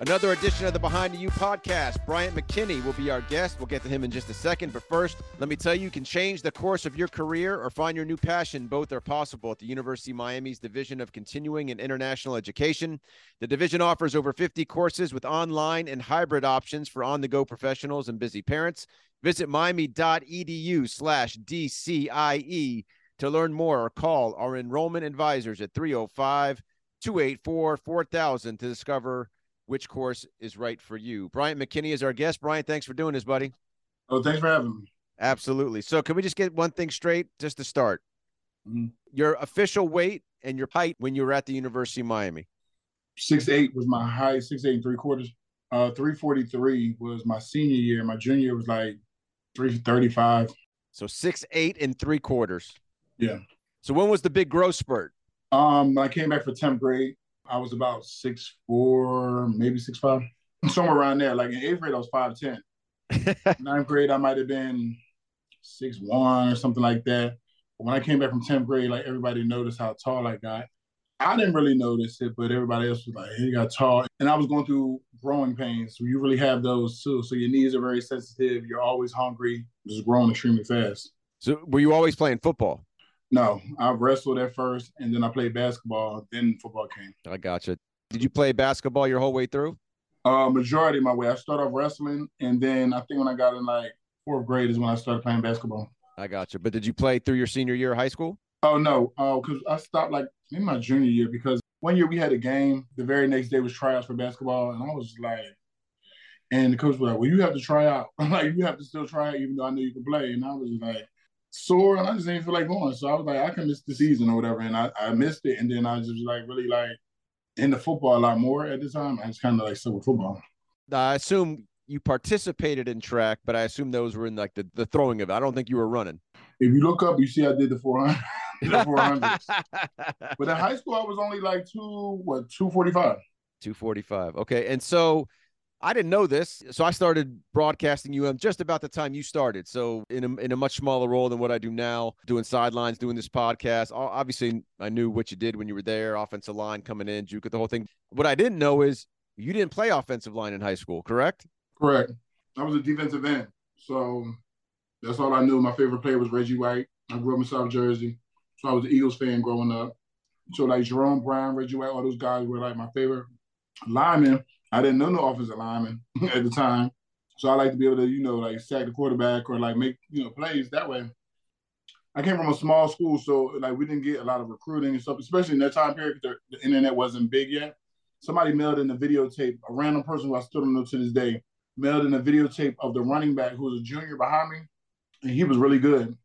Another edition of the Behind the U podcast. Bryant McKinnie will be our guest. We'll get to him in just a second. But first, let me tell you, you can change the course of your career or find your new passion. Both are possible at the University of Miami's Division of Continuing and International Education. The division offers over 50 courses with online and hybrid options for on the go professionals and busy parents. Visit miami.edu slash DCIE to learn more or call our enrollment advisors at 305 284 4000 to discover which course is right for you. Brian McKinnie is our guest. Brian, thanks for doing this, buddy. Oh, thanks for having me. Absolutely. So, can we just get one thing straight just to start? Mm-hmm. Your official weight and your height when you were at the University of Miami? Six eight was my height, six eight and three quarters. Uh, 343 was my senior year. My junior year was like 335. So six eight and three quarters. Yeah. So when was the big growth spurt? Um, I came back for 10th grade. I was about six four, maybe six five, somewhere around there. Like in eighth grade, I was five ten. Ninth grade, I might have been six one or something like that. But when I came back from tenth grade, like everybody noticed how tall I got. I didn't really notice it, but everybody else was like, "Hey, you got tall." And I was going through growing pains. So you really have those too. So your knees are very sensitive. You're always hungry. Just growing extremely fast. So were you always playing football? No, I wrestled at first, and then I played basketball. Then football came. I gotcha. Did you play basketball your whole way through? Uh, majority of my way. I started off wrestling, and then I think when I got in like fourth grade is when I started playing basketball. I gotcha. But did you play through your senior year of high school? Oh no, because uh, I stopped like in my junior year because one year we had a game. The very next day was tryouts for basketball, and I was like, and the coach was like, "Well, you have to try out. like you have to still try out, even though I know you can play." And I was like, sore and I just didn't feel like going. So I was like, I can miss the season or whatever. And I, I missed it. And then I just like really like into football a lot more at the time. I just kind of like stuck with football. I assume you participated in track, but I assume those were in like the, the throwing of it. I don't think you were running. If you look up, you see I did the 400. the 400. but in high school, I was only like two, what, 245. 245. Okay. And so I didn't know this, so I started broadcasting UM just about the time you started. So in a, in a much smaller role than what I do now, doing sidelines, doing this podcast. Obviously, I knew what you did when you were there, offensive line coming in, JUCO, the whole thing. What I didn't know is you didn't play offensive line in high school, correct? Correct. I was a defensive end, so that's all I knew. My favorite player was Reggie White. I grew up in South Jersey, so I was an Eagles fan growing up. So like Jerome Brown, Reggie White, all those guys were like my favorite linemen I didn't know no offensive lineman at the time. So I like to be able to, you know, like sack the quarterback or like make, you know, plays that way. I came from a small school, so like we didn't get a lot of recruiting and stuff, especially in that time period. The, the internet wasn't big yet. Somebody mailed in a videotape, a random person who I still don't know to this day, mailed in a videotape of the running back who was a junior behind me, and he was really good.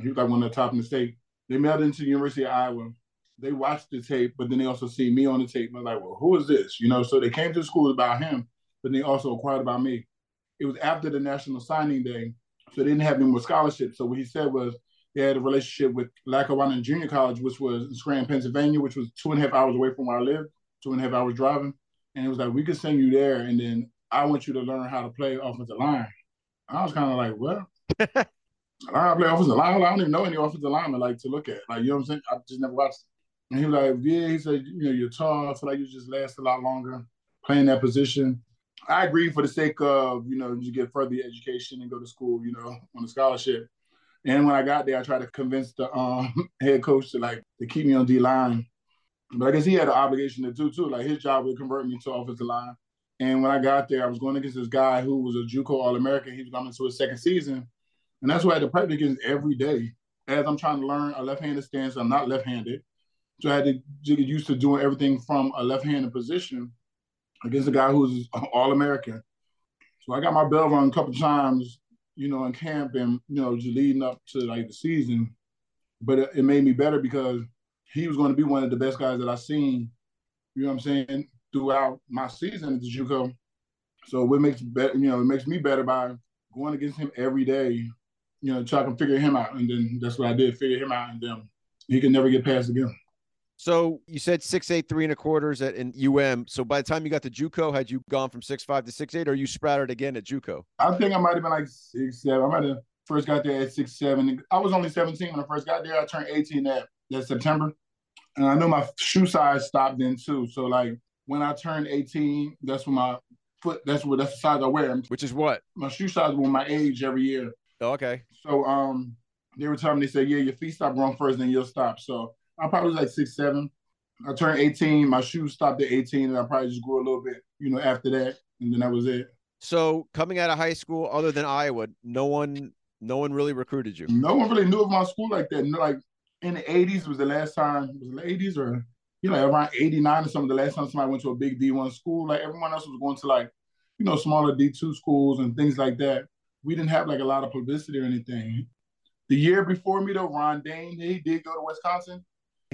He was like one of the top in the state. They mailed into the University of Iowa they watched the tape, but then they also see me on the tape. And they're like, well, who is this? You know, so they came to the school about him, but they also inquired about me. It was after the National Signing Day, so they didn't have any more scholarships. So what he said was they had a relationship with Lackawanna Junior College, which was in Scranton, Pennsylvania, which was two and a half hours away from where I lived, two and a half hours driving. And it was like, we could send you there, and then I want you to learn how to play offensive line. I was kind of like, well, I play offensive line. I don't even know any offensive linemen like to look at. Like, you know what I'm saying? I just never watched and he was like, yeah, he said, you know, you're tall. I feel like you just last a lot longer playing that position. I agree for the sake of, you know, you get further education and go to school, you know, on a scholarship. And when I got there, I tried to convince the um, head coach to like to keep me on D line. But I guess he had an obligation to do too. Like his job would convert me to offensive line. And when I got there, I was going against this guy who was a JUCO All American. He was coming to his second season, and that's why I had to practice against every day. As I'm trying to learn a left-handed stance, I'm not left-handed. So I had to get used to doing everything from a left-handed position against a guy who's all American. So I got my bell rung a couple times, you know, in camp and you know, just leading up to like the season. But it, made me better because he was going to be one of the best guys that I've seen. You know what I'm saying? Throughout my season at the JUCO. So it makes better, you know, it makes me better by going against him every day. You know, try to figure him out, and then that's what I did, figure him out, and then he can never get past again. So you said six eight three and a quarters at in UM. So by the time you got to JUCO, had you gone from six five to six eight, or you sprouted again at JUCO? I think I might have been like six seven. I might have first got there at six seven. I was only seventeen when I first got there. I turned eighteen that that September, and I know my shoe size stopped then too. So like when I turned 18, that's when my foot, that's what that's the size I wear. Which is what? My shoe size will my age every year. Oh, okay. So um they were telling me they said, Yeah, your feet stop growing first, then you'll stop. So I probably was like six, seven. I turned 18, my shoes stopped at 18, and I probably just grew a little bit, you know, after that. And then that was it. So coming out of high school, other than Iowa, no one no one really recruited you. No one really knew of my school like that. like in the 80s was the last time, was it the 80s or you know, around 89 or something, the last time somebody went to a big D1 school, like everyone else was going to like, you know, smaller D2 schools and things like that. We didn't have like a lot of publicity or anything. The year before me though, Ron Dayne, he did go to Wisconsin.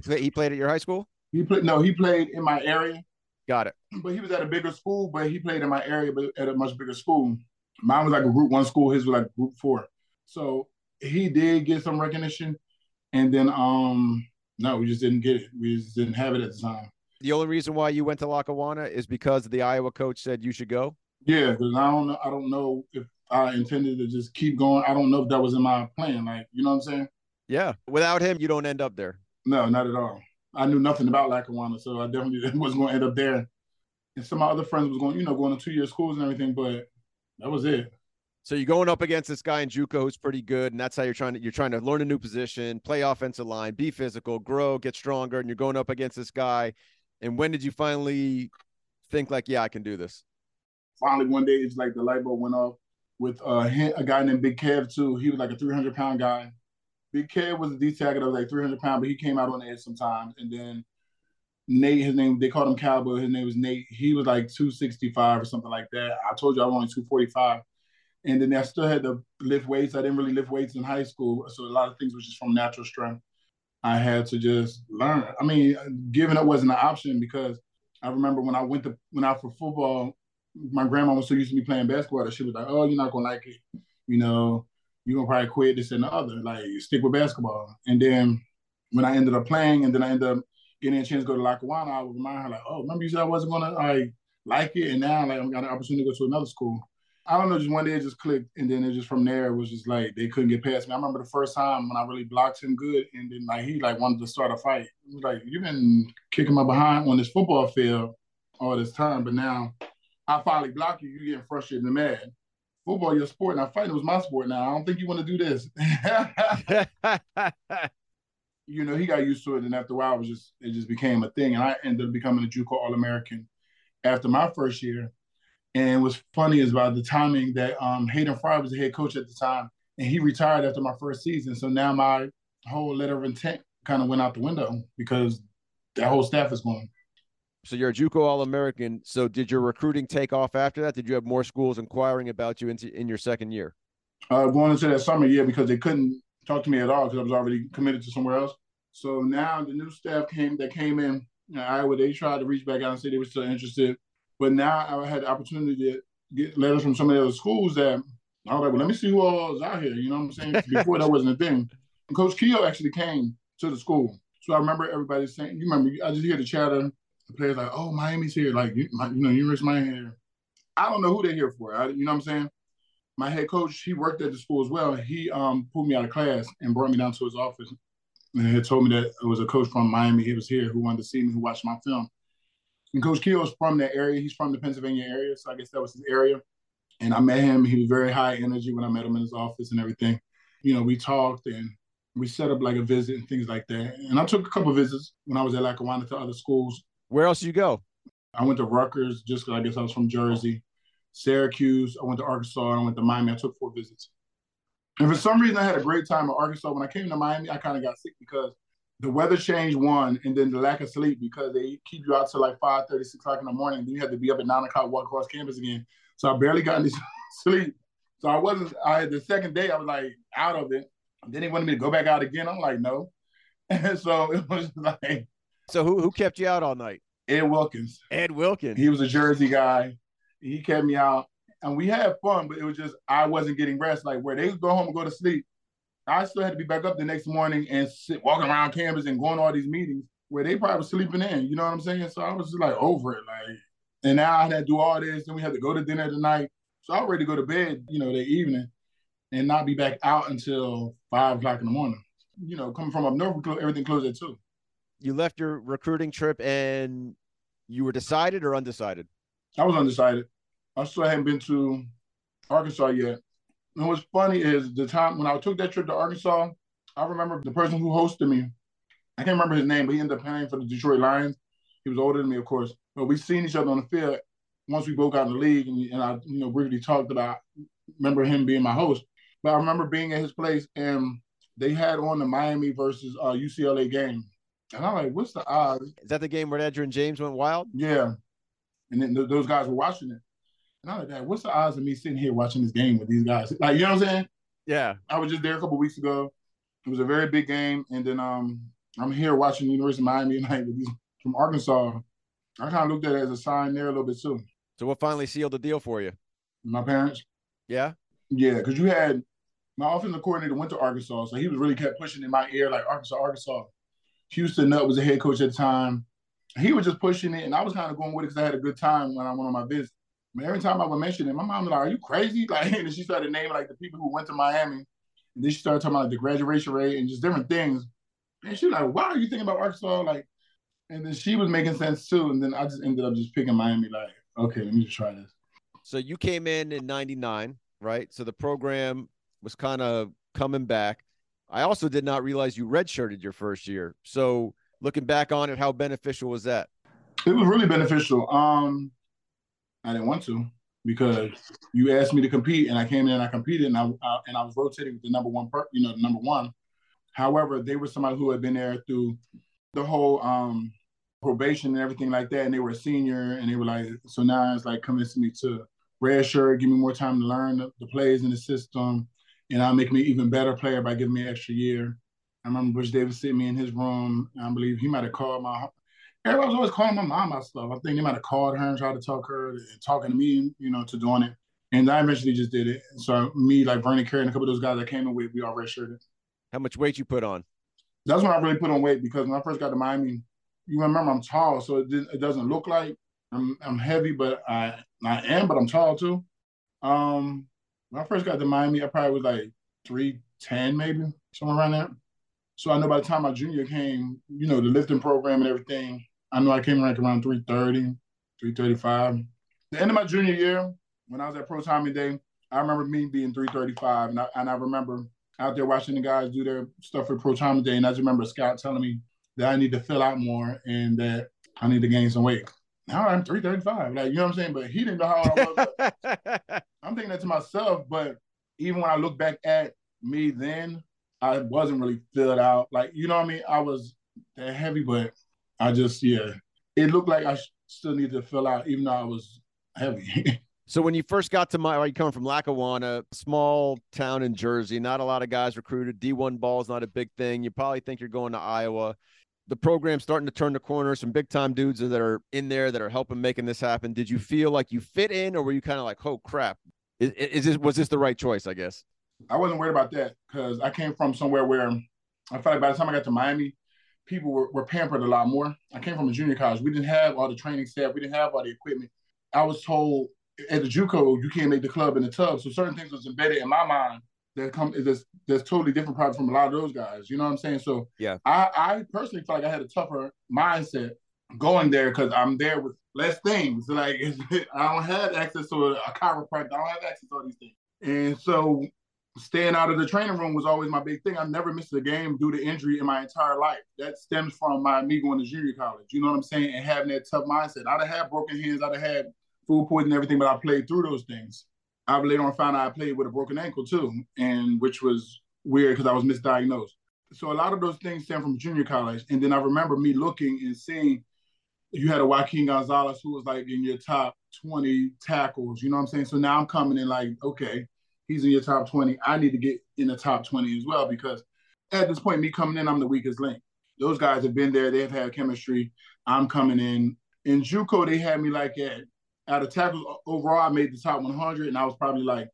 He played at your high school? He played no, he played in my area. Got it. But he was at a bigger school, but he played in my area, but at a much bigger school. Mine was like a group one school, his was like group four. So he did get some recognition. And then um no, we just didn't get it. We just didn't have it at the time. The only reason why you went to Lackawanna is because the Iowa coach said you should go. Yeah, because I don't know. I don't know if I intended to just keep going. I don't know if that was in my plan. Like, you know what I'm saying? Yeah. Without him, you don't end up there. No, not at all. I knew nothing about Lackawanna, so I definitely wasn't going to end up there. And some of my other friends was going, you know, going to two year schools and everything, but that was it. So you're going up against this guy in JUCO who's pretty good, and that's how you're trying to you're trying to learn a new position, play offensive line, be physical, grow, get stronger, and you're going up against this guy. And when did you finally think like, yeah, I can do this? Finally, one day it's like the light bulb went off with uh, a guy named Big Kev too. He was like a 300 pound guy. Big Kev was a D tackle that was like 300 pound, but he came out on the edge sometimes. And then Nate, his name, they called him Cowboy. His name was Nate. He was like 265 or something like that. I told you I was only 245. And then I still had to lift weights. I didn't really lift weights in high school. So a lot of things was just from natural strength. I had to just learn. I mean, giving up wasn't an option because I remember when I went to when I for football, my grandma was so used to me playing basketball that she was like, "Oh, you're not gonna like it, you know, you're gonna probably quit this and the other. Like, stick with basketball." And then when I ended up playing, and then I ended up getting a chance to go to Lackawanna, I would remind her like, "Oh, remember you said I wasn't gonna like like it, and now like I got an opportunity to go to another school." I don't know, just one day it just clicked, and then it just from there it was just like they couldn't get past me. I remember the first time when I really blocked him good, and then like he like wanted to start a fight. It was like you've been kicking my behind on this football field all this time, but now I finally block you. You getting frustrated and mad. Football, your sport. Now fighting was my sport. Now I don't think you want to do this. you know, he got used to it, and after a while, it was just it just became a thing, and I ended up becoming a JUCO All American after my first year and what's funny is about the timing that um, Hayden Fry was the head coach at the time, and he retired after my first season. So now my whole letter of intent kind of went out the window because that whole staff is gone. So you're a JUCO All American. So did your recruiting take off after that? Did you have more schools inquiring about you into in your second year? Uh, going into that summer year because they couldn't talk to me at all because I was already committed to somewhere else. So now the new staff came that came in Iowa. They tried to reach back out and say they were still interested. But now I had the opportunity to get letters from some of the other schools that I was like, well, let me see who all is out here. You know what I'm saying? Before that wasn't a thing. And Coach Kehoe actually came to the school. So I remember everybody saying, you remember, I just hear the chatter. The players like, oh, Miami's here. Like, you, know, University of Miami here. I don't know who they're here for. I, you know what I'm saying? My head coach, he worked at the school as well. He um, pulled me out of class and brought me down to his office. And he told me that it was a coach from Miami. He was here who wanted to see me, who watched my film. And Coach is from that area. He's from the Pennsylvania area, so I guess that was his area. And I met him. He was very high energy when I met him in his office and everything. You know, we talked and we set up like a visit and things like that. And I took a couple visits when I was at Lackawanna to other schools. Where else did you go? I went to Rutgers just because I guess I was from Jersey. Syracuse. I went to Arkansas. I went to Miami. I took four visits. And for some reason, I had a great time at Arkansas. When I came to Miami, I kind of got sick because the weather change one, and then the lack of sleep because they keep you out till like 5 30, 6 o'clock in the morning. Then you have to be up at 9 o'clock, walk across campus again. So I barely got any sleep. So I wasn't, I the second day, I was like out of it. Then they wanted me to go back out again. I'm like, no. And so it was like. So who, who kept you out all night? Ed Wilkins. Ed Wilkins. He was a Jersey guy. He kept me out. And we had fun, but it was just, I wasn't getting rest. Like where they go home and go to sleep, I still had to be back up the next morning and sit walking around campus and going to all these meetings where they probably was sleeping in. You know what I'm saying? So I was just like over it. Like, and now I had to do all this, and we had to go to dinner tonight. So I was ready to go to bed, you know, the evening and not be back out until five o'clock in the morning. You know, coming from up north, everything closed at two. You left your recruiting trip and You were decided or undecided? I was undecided. I still hadn't been to Arkansas yet. And what's funny is the time when I took that trip to Arkansas, I remember the person who hosted me. I can't remember his name, but he ended up playing for the Detroit Lions. He was older than me, of course. But we seen each other on the field once we both got in the league, and, and I, you know, briefly talked about. Remember him being my host, but I remember being at his place and they had on the Miami versus uh, UCLA game, and I'm like, "What's the odds?" Is that the game where Edgerrin James went wild? Yeah, and then th- those guys were watching it, and I'm like, "What's the odds of me sitting here watching this game with these guys?" Like, you know what I'm saying? Yeah, I was just there a couple weeks ago. It was a very big game, and then um, I'm here watching the University of Miami like with these from Arkansas. I kind of looked at it as a sign there a little bit too. So what finally sealed the deal for you? My parents. Yeah. Yeah, because you had my offensive coordinator went to Arkansas, so he was really kept pushing in my ear like Arkansas, Arkansas. Houston Nutt was the head coach at the time. He was just pushing it, and I was kind of going with it because I had a good time when I went on my visit. But every time I would mention it, my mom was like, "Are you crazy?" Like, and she started naming like the people who went to Miami, and then she started talking about like, the graduation rate and just different things. And she was like, "Why are you thinking about Arkansas?" Like, and then she was making sense too. And then I just ended up just picking Miami. Like, okay, let me just try this. So you came in in '99, right? So the program was kind of coming back. I also did not realize you redshirted your first year. So looking back on it, how beneficial was that? It was really beneficial. Um, I didn't want to because you asked me to compete, and I came in and I competed, and I uh, and I was rotating with the number one, per, you know, the number one. However, they were somebody who had been there through the whole um, probation and everything like that, and they were a senior, and they were like, so now it's like convincing me to redshirt, give me more time to learn the, the plays in the system, and I'll make me even better player by giving me an extra year. I remember Butch Davis sitting me in his room. I believe he might have called my. Everybody was always calling my mom about stuff. I think they might have called her and tried to talk her and talking to me, you know, to doing it. And I eventually just did it. So me, like Vernon Carey, and a couple of those guys that came in with, we all redshirted. How much weight you put on? That's when I really put on weight because when I first got to Miami, you remember I'm tall, so it, it doesn't look like I'm I'm heavy, but I I am, but I'm tall too. Um, when I first got to Miami, I probably was like three ten, maybe somewhere around there. So I know by the time my junior came, you know, the lifting program and everything, I know I came like around 330, 335. The end of my junior year, when I was at Pro Timing Day, I remember me being 335. And I, and I remember out there watching the guys do their stuff for Pro Timing Day. And I just remember Scott telling me that I need to fill out more and that I need to gain some weight. Now I'm 335. Like, you know what I'm saying? But he didn't know how I was. I'm thinking that to myself. But even when I look back at me then, I wasn't really filled out. Like, you know what I mean? I was that heavy, but I just, yeah, it looked like I still needed to fill out, even though I was heavy. so when you first got to my, you come from Lackawanna, small town in Jersey, not a lot of guys recruited. D1 ball is not a big thing. You probably think you're going to Iowa. The program's starting to turn the corner. Some big time dudes that are in there that are helping making this happen. Did you feel like you fit in, or were you kind of like, oh crap, is, is this was this the right choice? I guess. I wasn't worried about that because I came from somewhere where I felt like by the time I got to Miami, people were, were pampered a lot more. I came from a junior college. We didn't have all the training staff. We didn't have all the equipment. I was told at the JUCO, you can't make the club in the tub. So certain things was embedded in my mind that come that's, that's totally different probably from a lot of those guys. You know what I'm saying? So yeah, I, I personally felt like I had a tougher mindset going there because I'm there with less things. Like I don't have access to a, a chiropractor. I don't have access to all these things. And so staying out of the training room was always my big thing. I never missed a game due to injury in my entire life. That stems from my me going to junior college. You know what I'm saying? And having that tough mindset. I'd have had broken hands, I'd have had food poisoning, everything, but I played through those things. I later on found out I played with a broken ankle too, and which was weird because I was misdiagnosed. So a lot of those things stem from junior college. And then I remember me looking and seeing you had a Joaquin Gonzalez who was like in your top 20 tackles. You know what I'm saying? So now I'm coming in like, okay, he's in your top 20. I need to get in the top 20 as well because at this point, me coming in, I'm the weakest link. Those guys have been there, they've had chemistry. I'm coming in. In JUCO, they had me like at out of tackles overall, I made the top 100, and I was probably like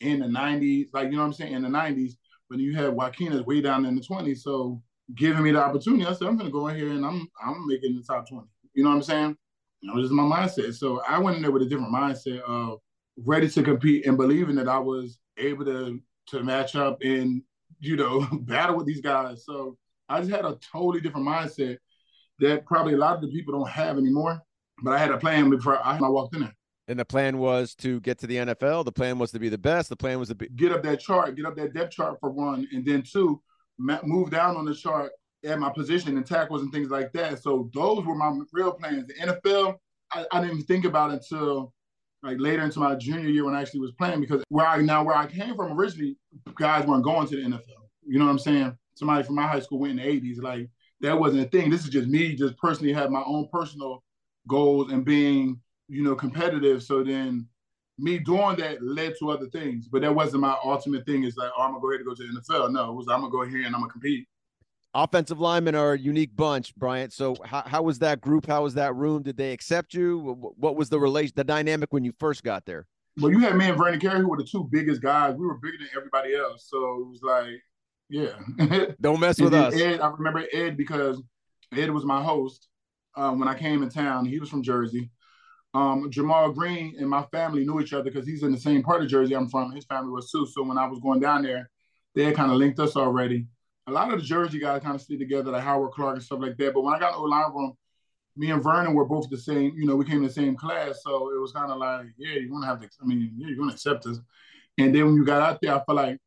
in the 90s, like you know what I'm saying, in the 90s. But you had Joaquin way down in the 20s, so giving me the opportunity, I said I'm gonna go in here and I'm I'm making the top 20. You know what I'm saying? That was just my mindset. So I went in there with a different mindset of ready to compete and believing that I was able to to match up and you know battle with these guys. So I just had a totally different mindset that probably a lot of the people don't have anymore. But I had a plan before I, I walked in there. And the plan was to get to the NFL. The plan was to be the best. The plan was to be get up that chart, get up that depth chart for one, and then two, move down on the chart at my position and tackles and things like that. So those were my real plans. The NFL, I, I didn't even think about until like later into my junior year when I actually was playing because where I now where I came from originally, guys weren't going to the NFL. You know what I'm saying? Somebody from my high school went in the 80s. Like that wasn't a thing. This is just me just personally had my own personal goals and being, you know, competitive. So then me doing that led to other things. But that wasn't my ultimate thing. Is like, oh, I'm gonna go ahead and go to the NFL. No, it was I'm gonna go here and I'm gonna compete offensive linemen are a unique bunch, Bryant. So how, how was that group? How was that room? Did they accept you? What was the relation, the dynamic when you first got there? Well, you had me and Vernon Carey, who were the two biggest guys. We were bigger than everybody else. So it was like, yeah. Don't mess with us. Ed, I remember Ed because Ed was my host um, when I came in town. He was from Jersey. Um, Jamal Green and my family knew each other because he's in the same part of Jersey I'm from. His family was too. So when I was going down there, they had kind of linked us already a lot of the Jersey guys kind of stay together, like Howard Clark and stuff like that. But when I got in the line room, me and Vernon were both the same. You know, we came in the same class, so it was kind of like, yeah, you're gonna have to. I mean, yeah, you're gonna accept us. And then when you got out there, I feel like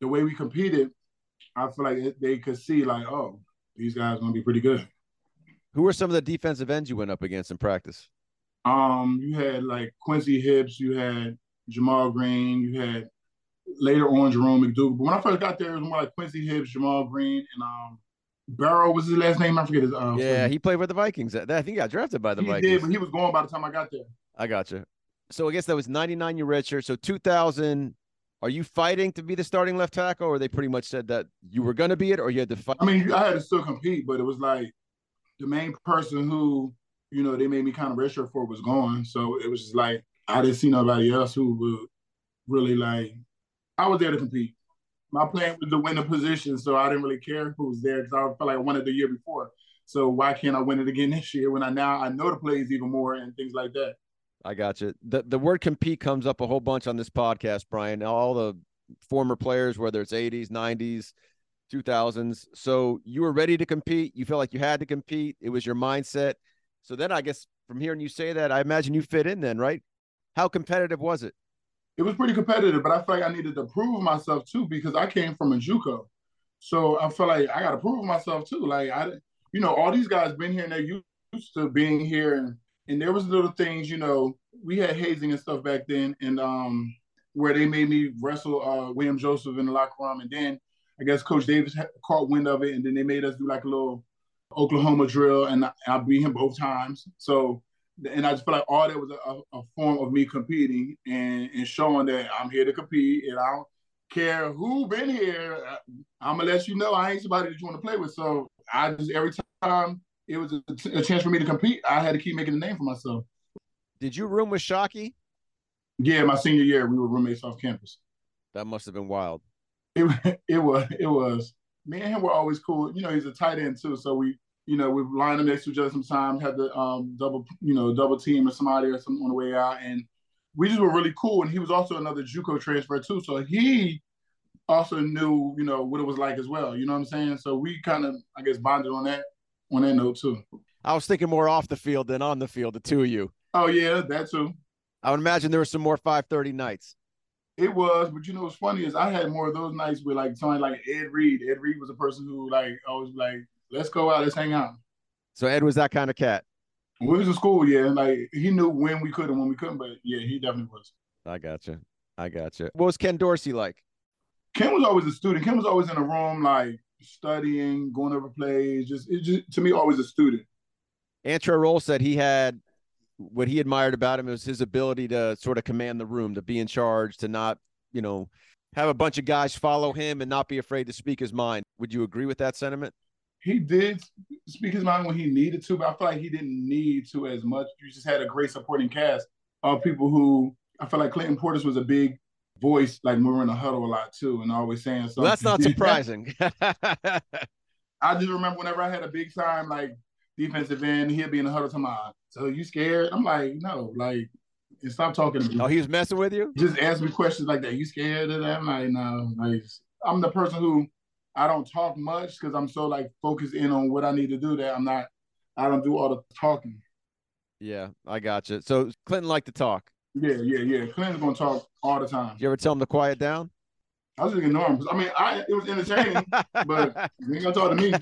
the way we competed, I feel like they could see like, oh, these guys are gonna be pretty good. Who were some of the defensive ends you went up against in practice? Um, you had like Quincy Hibbs, you had Jamal Green, you had later on Jerome McDougle. But when I first got there, it was more like Quincy Hibbs, Jamal Green, and um, Barrow was his last name. I forget his. Uh, yeah, he played with the Vikings. I think he got drafted by the Vikings. he Vikings. Did, but he was gone by the time I got there. I got you. So I guess that was 99 your redshirt. So 2000, are you fighting to be the starting left tackle, or they pretty much said that you were going to be it, or you had to fight? I mean, I had to still compete, but it was like the main person who, you know, they made me kind of redshirt for was gone. So it was just like I didn't see nobody else who would really like I was there to compete. My plan was to win the position, so I didn't really care who was there because I felt like I won it the year before. So why can't I win it again this year when I now I know the plays even more and things like that. I got you. The the word compete comes up a whole bunch on this podcast, Brian. All the former players, whether it's 80s, 90s, 2000s. So you were ready to compete. You felt like you had to compete. It was your mindset. So then I guess from hearing you say that, I imagine you fit in then, right? How competitive was it? it was pretty competitive, but I felt like I needed to prove myself too because I came from a JUCO. So I felt like I got to prove myself too. Like I, you know, all these guys been here and they're used to being here, and and there was little things, you know, we had hazing and stuff back then, and um, where they made me wrestle uh, William Joseph in the locker room, and then I guess Coach Davis caught wind of it, and then they made us do like a little Oklahoma drill, and I, I beat him both times. So and I just feel like all that was a, a form of me competing and, and showing that I'm here to compete and I don't care who been here. I'm gonna let you know I ain't somebody that you want to play with. So I just every time it was a, a chance for me to compete, I had to keep making a name for myself. Did you room with Shockey? Yeah, my senior year we were roommates off campus. That must have been wild. It it was it was. Me and him were always cool. You know, he's a tight end too, so we you know, we've lined them next to each other sometimes, had the um, double, you know, double team or somebody or something on the way out. And we just were really cool. And he was also another JUCO transfer too. So he also knew, you know, what it was like as well. You know what I'm saying? So we kind of, I guess, bonded on that on that note too. I was thinking more off the field than on the field, the two of you. Oh yeah, that too. I would imagine there were some more 530 nights. It was, but you know what's funny is I had more of those nights with like somebody like Ed Reed. Ed Reed was a person who like always like, let's go out, let's hang out. So Ed was that kind of cat. When we was in school, yeah, like he knew when we could and when we couldn't, but yeah, he definitely was. I got you. I got you. What was Ken Dorsey like? Ken was always a student. Ken was always in a room, like studying, going over plays. Just, it just to me, always a student. Antrel Rolle said he had what he admired about him was his ability to sort of command the room, to be in charge, to not, you know, have a bunch of guys follow him and not be afraid to speak his mind. Would you agree with that sentiment? he did speak his mind when he needed to, but I feel like he didn't need to as much. You just had a great supporting cast of people who I feel like Clinton Portis was a big voice, like we were in the huddle a lot too, and always saying something. Well, that's not surprising. I just remember whenever I had a big time like defensive end, He'll be in the huddle to my, so you scared? I'm like, no, like, and stop talking to me. Oh, he was messing with you? Just ask me questions like that. You scared of that? I'm like, no, like, I'm the person who I don't talk much because I'm so like focused in on what I need to do that I'm not I don't do all the talking. Yeah, I got you. So Clinton liked to talk. Yeah, yeah, yeah. Clinton's gonna talk all the time. You ever tell him to quiet down? I was just ignoring him. I mean, I it was entertaining, but you ain't gonna talk to me.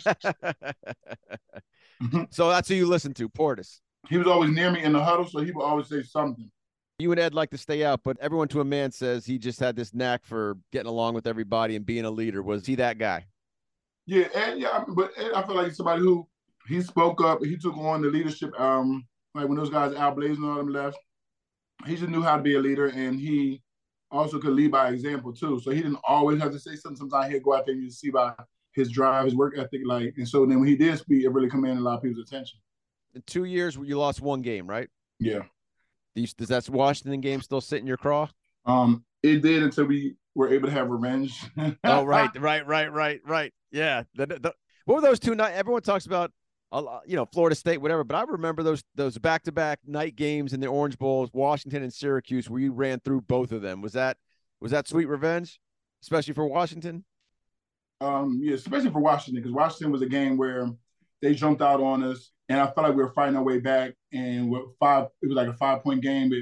so that's who you listen to, Portis. He was always near me in the huddle, so he would always say something. You and Ed like to stay out, but everyone to a man says he just had this knack for getting along with everybody and being a leader. Was he that guy? Yeah, Ed, yeah, but Ed, I feel like somebody who he spoke up, he took on the leadership. Um, like when those guys Al Blades and all them left, he just knew how to be a leader, and he also could lead by example too. So he didn't always have to say something. Sometimes he'd go out there and you see by his drive, his work ethic, like. And so then when he did speak, it really commanded a lot of people's attention. In two years, you lost one game, right? Yeah. Does that Washington game still sit in your craw? Um, it did until we were able to have revenge. oh, right, right, right, right, right. Yeah. The, the, what were those two nights? Everyone talks about, you know, Florida State, whatever. But I remember those those back to back night games in the Orange Bowls, Washington and Syracuse, where you ran through both of them. Was that was that sweet revenge, especially for Washington? Um, yeah, especially for Washington, because Washington was a game where they jumped out on us, and I felt like we were fighting our way back. And with five, it was like a five point game, but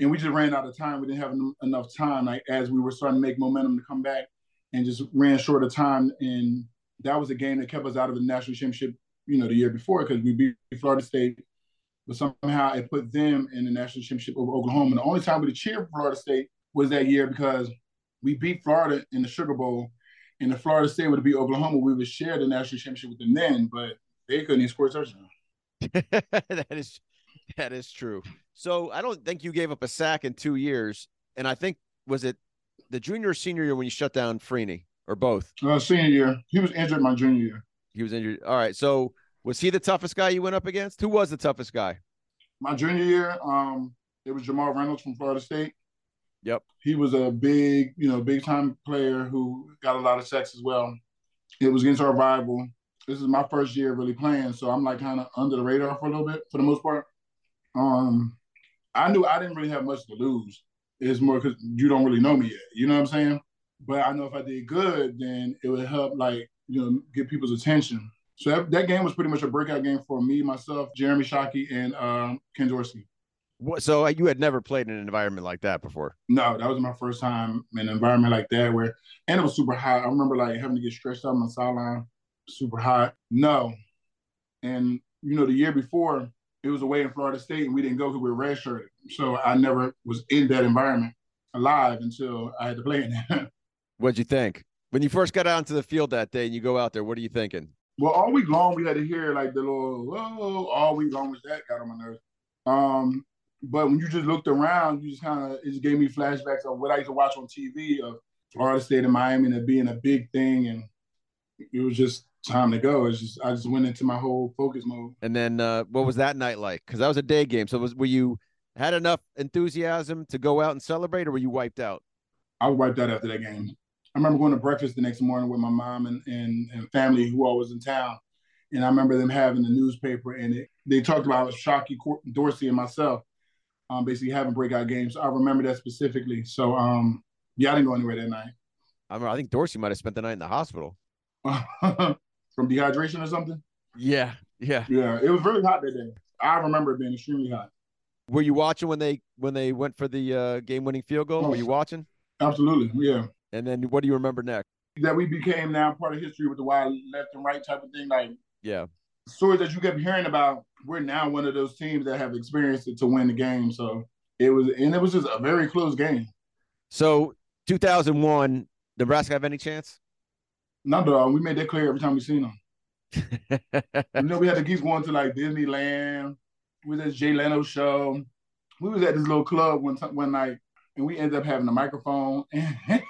and we just ran out of time. We didn't have enough time, like as we were starting to make momentum to come back, and just ran short of time. And that was a game that kept us out of the national championship, you know, the year before because we beat Florida State, but somehow it put them in the national championship over Oklahoma. And the only time we cheered Florida State was that year because we beat Florida in the Sugar Bowl and if Florida State would be Oklahoma, we would share the national championship with them then, but they couldn't even score a touchdown. that is that is true. So I don't think you gave up a sack in two years, and I think was it the junior or senior year when you shut down Freeney or both? Uh, senior year. He was injured my junior year. He was injured. All right. So was he the toughest guy you went up against? Who was the toughest guy? My junior year, um, it was Jamal Reynolds from Florida State. Yep. He was a big, you know, big time player who got a lot of sacks as well. It was against our rival. This is my first year really playing, so I'm like kind of under the radar for a little bit for the most part. Um, I knew I didn't really have much to lose. It's more because you don't really know me yet. You know what I'm saying? But I know if I did good, then it would help, like you know, get people's attention. So that, that game was pretty much a breakout game for me, myself, Jeremy Shockey, and um, Ken Dorsey. What, so you had never played in an environment like that before? No, that was my first time in an environment like that where, and it was super hot. I remember like having to get stretched out on the sideline, super hot. No, and you know the year before it was away in Florida State and we didn't go because we were redshirted. So I never was in that environment alive until I had to play in it. What'd you think when you first got out into the field that day and you go out there? What are you thinking? Well, all week long we had to hear like the little whoa all week long was that got on my nerves. Um, but when you just looked around, you just kind of it just gave me flashbacks of what I used to watch on TV of Florida State and Miami and it being a big thing, and it was just time to go. It's just I just went into my whole focus mode. And then uh, what was that night like? Because that was a day game. So was were you had enough enthusiasm to go out and celebrate, or were you wiped out? I was wiped out after that game. I remember going to breakfast the next morning with my mom and, and, and family who all was in town. And I remember them having the newspaper and it, they talked about Shockey, Dorsey, and myself um, basically having breakout games. I remember that specifically. So um, yeah, I didn't go anywhere that night. I remember, I think Dorsey might have spent the night in the hospital from dehydration or something. Yeah, yeah, yeah. It was really hot that day. I remember it being extremely hot. Were you watching when they when they went for the uh, game winning field goal? Oh, Were you watching? Absolutely, yeah. And then what do you remember next? That we became now part of history with the wide left and right type of thing. Like yeah, stories that you kept hearing about, we're now one of those teams that have experienced it to win the game. So it was, and it was just a very close game. So 2001, Nebraska have any chance? Not at all. We made that clear every time we seen them. you know, we had to keep going to like Disneyland. We was at Jay Leno show. We was at this little club one time, one night, and we ended up having a microphone, and,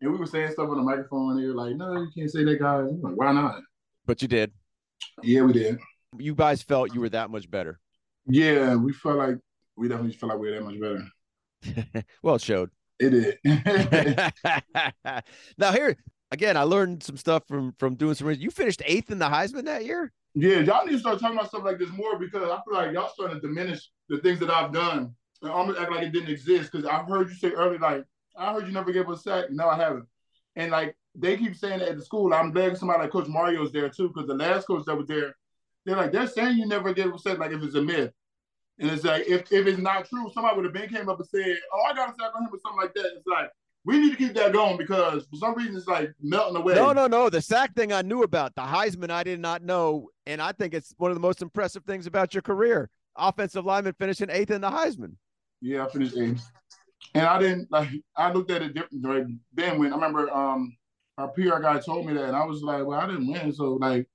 we were saying stuff on the microphone. And they were like, "No, you can't say that, guys." Like, Why not? But you did. Yeah, we did. You guys felt you were that much better. Yeah, we felt like we definitely felt like we were that much better. well, it showed. It did. now here again, I learned some stuff from from doing some. You finished eighth in the Heisman that year. Yeah, y'all need to start talking about stuff like this more because I feel like y'all starting to diminish the things that I've done and almost act like it didn't exist. Because I've heard you say earlier, like I heard you never gave a sack. No, I haven't. And like they keep saying that at the school. I'm glad somebody like Coach Mario's there too, because the last coach that was there, they're like they're saying you never get upset like if it's a myth. And it's like if, if it's not true, somebody would have been came up and said, "Oh, I got a sack on him" or something like that. It's like we need to keep that going because for some reason it's like melting away. No, no, no. The sack thing I knew about. The Heisman I did not know, and I think it's one of the most impressive things about your career. Offensive lineman finishing eighth in the Heisman. Yeah, I finished eighth, and I didn't like. I looked at it different. Right? Then when I remember, um, our PR guy told me that, and I was like, "Well, I didn't win," so like,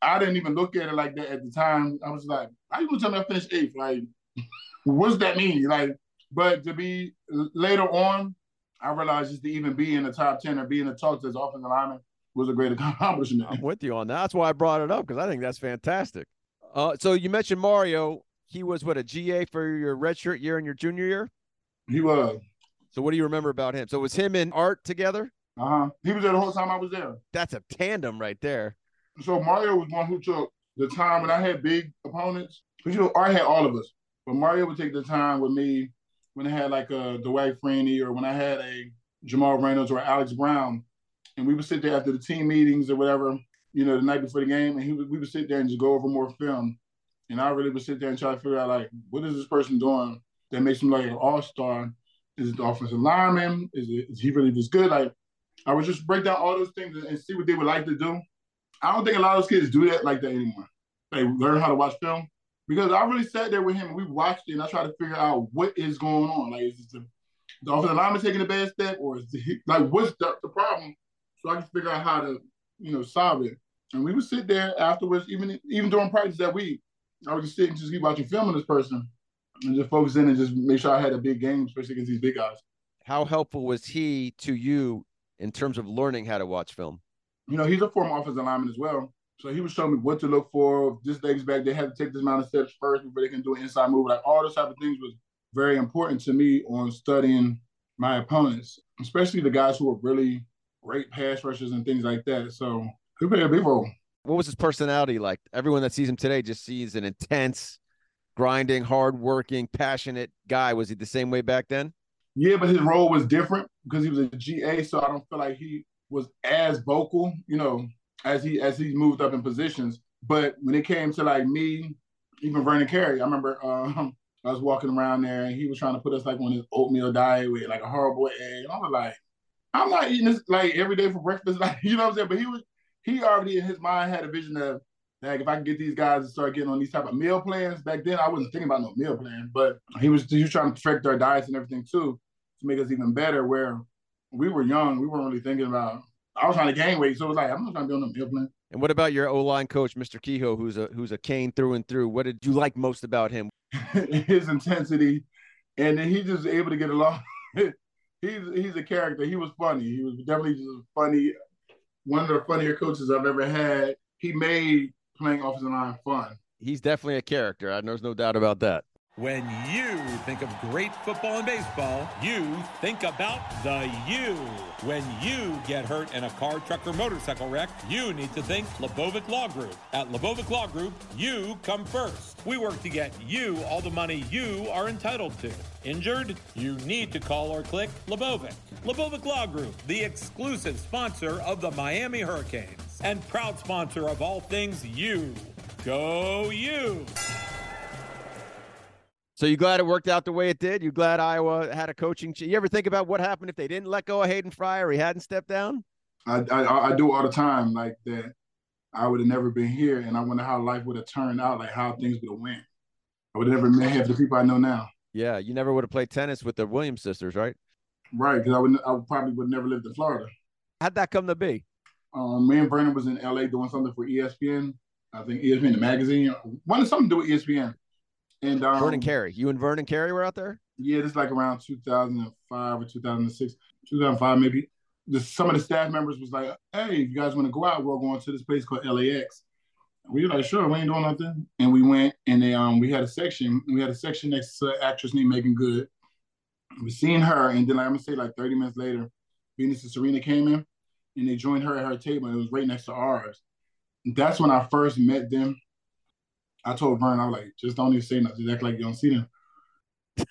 I didn't even look at it like that at the time. I was like, "How you gonna tell me I finished eighth? Like, what does that mean?" Like, but to be later on, I realized just to even be in the top ten or be in the talks as offensive lineman was a great accomplishment. I'm with you on that. That's why I brought it up because I think that's fantastic. Uh, so you mentioned Mario. He was what a GA for your redshirt year and your junior year. He was. So what do you remember about him? So it was him and Art together? Uh huh. He was there the whole time I was there. That's a tandem right there. So Mario was one who took the time when I had big opponents. Because you know, Art had all of us, but Mario would take the time with me when I had like a Dwight Freeney or when I had a Jamal Reynolds or Alex Brown, and we would sit there after the team meetings or whatever, you know, the night before the game, and he would, we would sit there and just go over more film. And I really would sit there and try to figure out like, what is this person doing that makes him like an all star? Is it the offensive lineman? Is it is he really this good? Like, I would just break down all those things and, and see what they would like to do. I don't think a lot of those kids do that like that anymore. They learn how to watch film because I really sat there with him and we watched it and I tried to figure out what is going on. Like, is the, the offensive lineman taking a bad step or is like what's the, the problem? So I can figure out how to, you know, solve it. And we would sit there afterwards, even even during practice that week. I would just sit and just keep watching film on this person and just focus in and just make sure I had a big game, especially against these big guys. How helpful was he to you in terms of learning how to watch film? You know, he's a former offensive lineman as well. So he was showing me what to look for. This leg's back, they had to take this amount of steps first before they can do an inside move. Like all those type of things was very important to me on studying my opponents, especially the guys who were really great pass rushers and things like that. So he played a big role. What was his personality like? Everyone that sees him today just sees an intense, grinding, hardworking, passionate guy. Was he the same way back then? Yeah, but his role was different because he was a GA, so I don't feel like he was as vocal, you know, as he as he moved up in positions. But when it came to like me, even Vernon Carey, I remember um, I was walking around there and he was trying to put us like on his oatmeal diet with like a horrible egg. And I was like, I'm not eating this like every day for breakfast, like you know what I'm saying. But he was he already in his mind had a vision of like if I can get these guys to start getting on these type of meal plans. Back then, I wasn't thinking about no meal plan, but he was he was trying to perfect our diets and everything too to make us even better. Where we were young, we weren't really thinking about I was trying to gain weight, so it was like I'm not trying to be on the meal plan. And what about your O line coach, Mr. Kehoe, who's a who's a cane through and through? What did you like most about him? His intensity, and then he just able to get along. he's he's a character. He was funny. He was definitely just funny. One of the funnier coaches I've ever had. He made playing offensive line fun. He's definitely a character. I there's no doubt about that. When you think of great football and baseball, you think about the U. When you get hurt in a car, truck, or motorcycle wreck, you need to think Lebovic Law Group. At Lebovic Law Group, you come first. We work to get you all the money you are entitled to. Injured? You need to call or click Lebovic. Lebovic Law Group, the exclusive sponsor of the Miami Hurricanes and proud sponsor of all things you. Go you! So you glad it worked out the way it did? You glad Iowa had a coaching? Ch- you ever think about what happened if they didn't let go of Hayden Fry or he hadn't stepped down? I, I, I do all the time like that. I would have never been here, and I wonder how life would have turned out, like how things would have went. I would have never met half the people I know now. Yeah, you never would have played tennis with the Williams sisters, right? Right, because I would I would probably would never lived in Florida. How'd that come to be? Um, me and Vernon was in LA doing something for ESPN. I think ESPN the magazine. Wanted something to do with ESPN. And um, Vernon Carey, you and Vernon Carey were out there. Yeah, this is like around 2005 or 2006, 2005 maybe. The, some of the staff members was like, "Hey, if you guys want to go out, we're going to this place called LAX." We were like, "Sure, we ain't doing nothing." And we went, and they um we had a section. We had a section next to an actress named Meagan Good. We seen her, and then like, I'm gonna say like 30 minutes later, Venus and Serena came in, and they joined her at her table, and it was right next to ours. That's when I first met them. I told Vern, I was like, just don't even say nothing. Just act like you don't see them.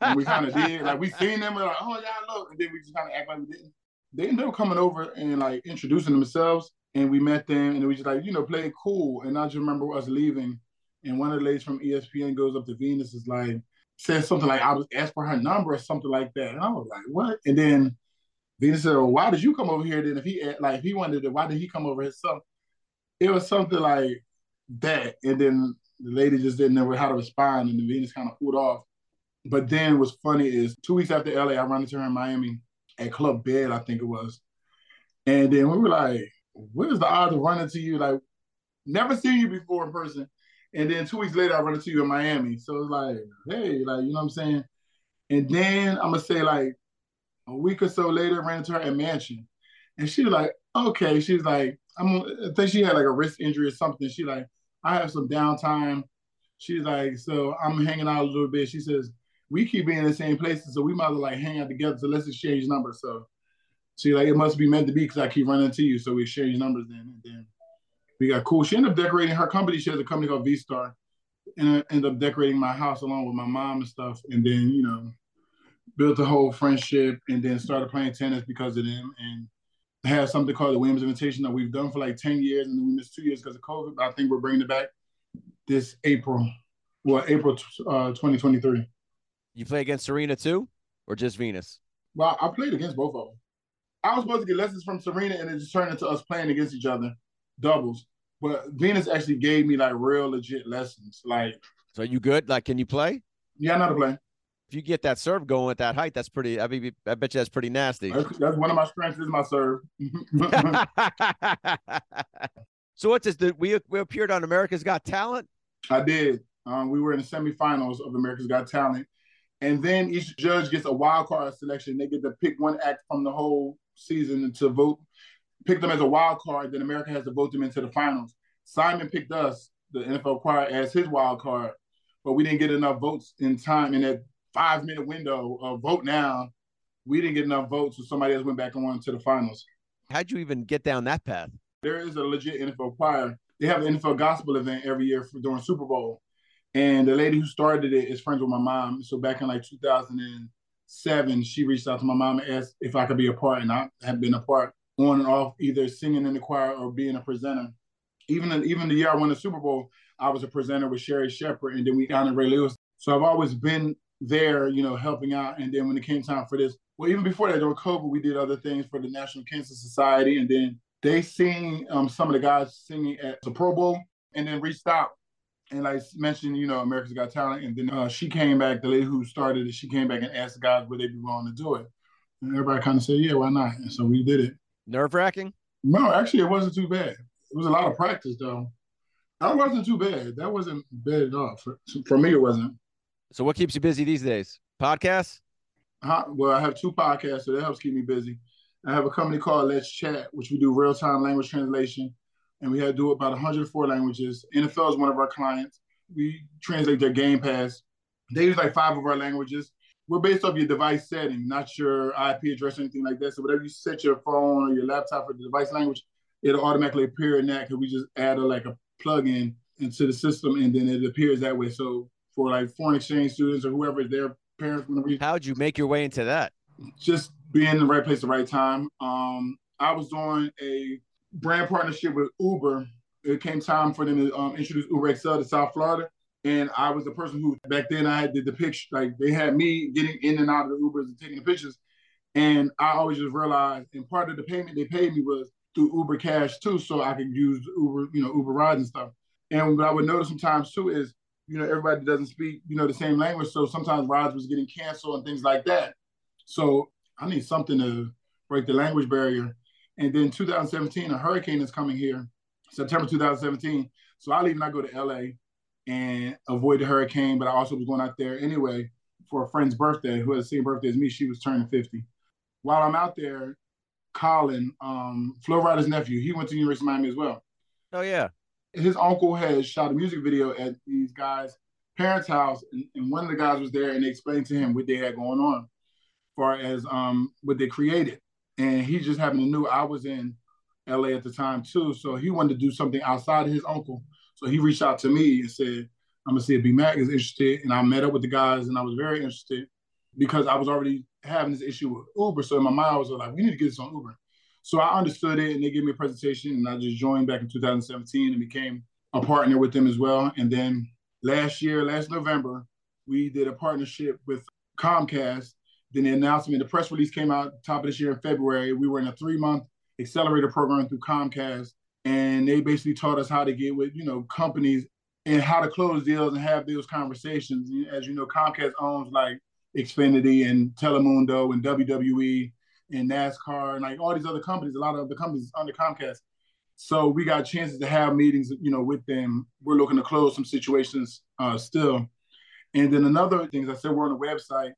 and we kind of did. Like we seen them, and like, oh yeah, look, and then we just kind of act like we didn't. They ended up coming over and like introducing themselves, and we met them, and we just like you know played cool. And I just remember us leaving, and one of the ladies from ESPN goes up to Venus is like says something like I was asked for her number or something like that, and I was like what? And then Venus said, well, "Why did you come over here?" Then if he like if he wanted to, why did he come over? So it was something like that, and then the lady just didn't know how to respond, and the Venus kind of pulled off. But then what's funny is two weeks after LA, I ran into her in Miami at Club Bed, I think it was. And then we were like, what is the odds of running to you? Like, never seen you before in person. And then two weeks later, I run into you in Miami. So it's like, hey, like, you know what I'm saying? And then I'm gonna say like a week or so later, I ran into her at Mansion. And she was like, okay. She's like, I'm I think she had like a wrist injury or something. She like, I have some downtime. She's like, so I'm hanging out a little bit. She says, we keep being in the same places, so we might as well like hang out together. So let's exchange numbers. So she like, it must be meant to be because I keep running into you. So we exchange numbers then. And then we got cool. She ended up decorating her company. She has a company called V Starr, and I ended up decorating my house along with my mom and stuff. And then you know, built a whole friendship, and then started playing tennis because of them. And have something called the Williams Invitation that we've done for like ten years, and then we missed two years because of COVID. But I think we're bringing it back this April, well, April uh, 2023. You play against Serena too, or just Venus? Well, I played against both of them. I was supposed to get lessons from Serena, and it just turned into us playing against each other, doubles. But Venus actually gave me like real legit lessons. Like, so you good? Like, can you play? Yeah, I know how to play. If you get that serve going at that height, that's pretty. I mean, I bet you that's pretty nasty. That's, that's one of my strengths is my serve. so what's this? Did we we appeared on America's Got Talent? I did. Um, we were in the semifinals of America's Got Talent, and then each judge gets a wild card selection. They get to pick one act from the whole season to vote, pick them as a wild card. Then America has to vote them into the finals. Simon picked us, the NFL choir, as his wild card, but we didn't get enough votes in time in that five minute window of vote now. We didn't get enough votes, so somebody else went back on to the finals. How'd you even get down that path? There is a legit NFL choir. They have an NFL gospel event every year for during Super Bowl. And the lady who started it is friends with my mom. So back in like 2007, she reached out to my mom and asked if I could be a part. And I have been a part on and off, either singing in the choir or being a presenter. Even even the year I won the Super Bowl, I was a presenter with Sherri Shepherd, and then we got in Ray Lewis. So I've always been there, you know, helping out. And then when it came time for this, well, even before that, during COVID, we did other things for the National Cancer Society, and then they sing um, some of the guys singing at the Pro Bowl, and then reached out and I mentioned, you know, America's Got Talent, and then uh, she came back. The lady who started it, she came back and asked the guys would they be willing to do it, and everybody kind of said, yeah, why not? And so we did it. Nerve wracking? No, actually, it wasn't too bad. It was a lot of practice though. That wasn't too bad. That wasn't bad at all. For, for me, it wasn't. So, what keeps you busy these days? Podcasts? Uh, well, I have two podcasts, so that helps keep me busy. I have a company called LetzChat, which we do real time language translation and we have to do about 104 languages. NFL is one of our clients. We translate their Game Pass. They use like five of our languages. We're based off your device setting, not your IP address or anything like that. So whatever you set your phone or your laptop for the device language, it'll automatically appear in that because we just add a, like a plug-in into the system and then it appears that way. So for like foreign exchange students or whoever their parents want to read. How'd you make your way into that? Just being in the right place at the right time. Um, I was doing a brand partnership with Uber. It came time for them to um, introduce Uber XL to South Florida. And I was the person who back then I had did the picture, like they had me getting in and out of the Ubers and taking the pictures. And I always just realized, and part of the payment they paid me was through Uber Cash too, so I could use Uber, you know, Uber rides and stuff. And what I would notice sometimes too is, you know, everybody doesn't speak, you know, the same language. So sometimes rides was getting canceled and things like that. So I need something to break the language barrier. And then 2017, a hurricane is coming here, September 2017. So I leave and I go to LA and avoid the hurricane. But I also was going out there anyway for a friend's birthday who has the same birthday as me. She was turning 50. While I'm out there, Colin, um, Flo Rida's nephew, he went to University of Miami as well. Oh yeah. His uncle had shot a music video at these guys' parents' house, and, and one of the guys was there, and they explained to him what they had going on, far as um, what they created and he just happened to knew I was in LA at the time too. So he wanted to do something outside of his uncle. So he reached out to me and said, I'm gonna see if B Mac is interested. And I met up with the guys and I was very interested because I was already having this issue with Uber. So in my mind, I was like, we need to get this on Uber. So I understood it, and they gave me a presentation, and I just joined back in 2017 and became a partner with them as well. And then last year, last November, we did a partnership with Comcast. Then the announcement, the press release came out top of this year in February. We were in a three month accelerator program through Comcast, and they basically taught us how to get with you know companies and how to close deals and have those conversations. As you know, Comcast owns like Xfinity and Telemundo and WWE and NASCAR and like all these other companies. A lot of the companies under Comcast. So we got chances to have meetings, you know, with them. We're looking to close some situations uh, still. And then another thing, as I said, we're on the website.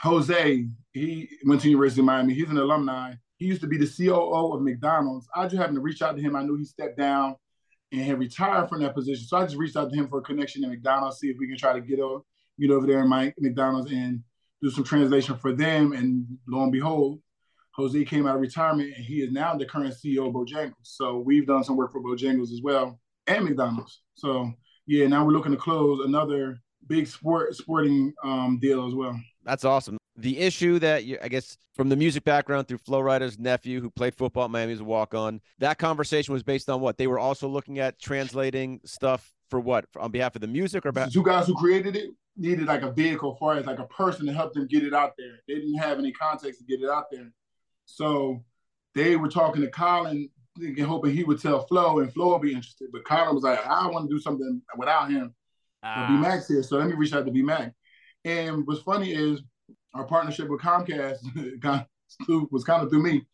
Jose, he went to University of Miami. He's an alumni. He used to be the COO of McDonald's. I just happened to reach out to him. I knew he stepped down and had retired from that position. So I just reached out to him for a connection in McDonald's, see if we can try to get over, get over there in my McDonald's and do some translation for them. And lo and behold, Jose came out of retirement and he is now the current CEO of Bojangles. So we've done some work for Bojangles as well and McDonald's. So yeah, now we're looking to close another big sport sporting um, deal as well. That's awesome. The issue that you, I guess, from the music background through Flo Rida's nephew who played football at Miami as a walk on, that conversation was based on what? They were also looking at translating stuff for what? On behalf of the music or about? The two guys who created it needed like a vehicle, far as like a person to help them get it out there. They didn't have any context to get it out there. So they were talking to Colin, thinking, hoping he would tell Flo and Flo would be interested. But Colin was like, I want to do something without him. Ah. B Max here, so let me reach out to B Mac. And what's funny is our partnership with Comcast was kind of through me.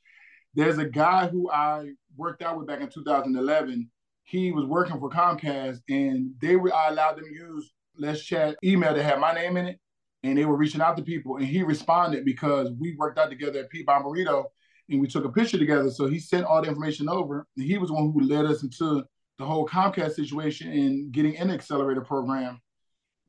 There's a guy who I worked out with back in 2011. He was working for Comcast, and they were I allowed them to use LetzChat email that had my name in it, and they were reaching out to people. And he responded because we worked out together at Pete Bommarito, and we took a picture together. So he sent all the information over, and he was the one who led us into the whole Comcast situation and getting in the accelerator program.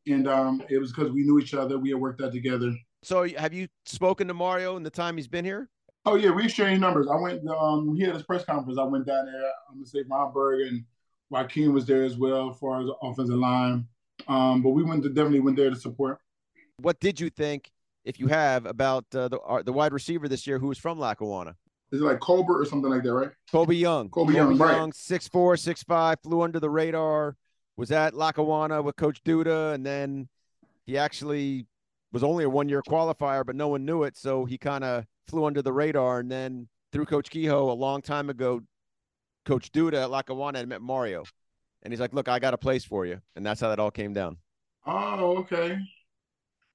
And um, it was because we knew each other. We had worked out together. So have you spoken to Mario in the time he's been here? Oh yeah, we exchanged numbers. I went um he had his press conference. I went down there. I'm gonna say Marburg and Joaquin was there as well as far as offensive line. Um, but we went to definitely went there to support. What did you think, if you have, about uh, the uh, the wide receiver this year who was from Lackawanna? Is it like Colbert or something like that, right? Kobe Young. Colbie, Colbie Young, Young, right. six four, six five, flew under the radar. Was at Lackawanna with Coach Duda, and then he actually was only a one year qualifier, but no one knew it. So he kind of flew under the radar. And then through Coach Kehoe a long time ago, Coach Duda at Lackawanna met Mario. And he's like, Look, I got a place for you. And that's how that all came down. Oh, okay.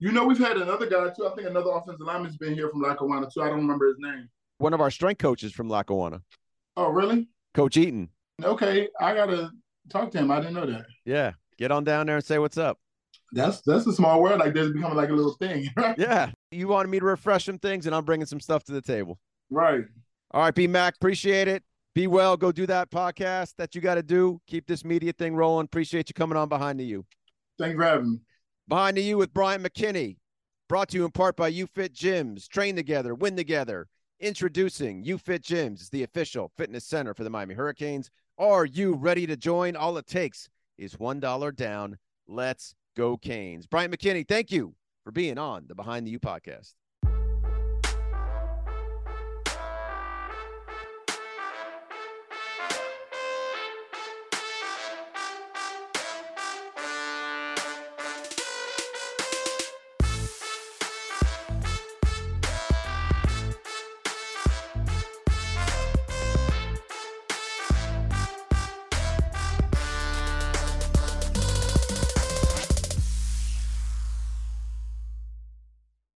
You know, we've had another guy too. I think another offensive lineman's been here from Lackawanna too. I don't remember his name. One of our strength coaches from Lackawanna. Oh, really? Coach Eaton. Okay. I got to talk to him. I didn't know that. Yeah. Get on down there and say what's up that's that's a small world. Like that's becoming like a little thing. Right? Yeah. You wanted me to refresh some things, and I'm bringing some stuff to the table. Right. All right, B Mac, appreciate it. Be well. Go do that podcast that you got to do. Keep this media thing rolling. Appreciate you coming on behind the you for having me. Behind the U with Bryant McKinnie, Brought to you in part by UFit Gyms. Train together, win together. Introducing UFit Gyms the official fitness center for the Miami Hurricanes. Are you ready to join? All it takes is $1 down. Let's Go Canes. Bryant McKinnie, thank you for being on the Behind the U podcast.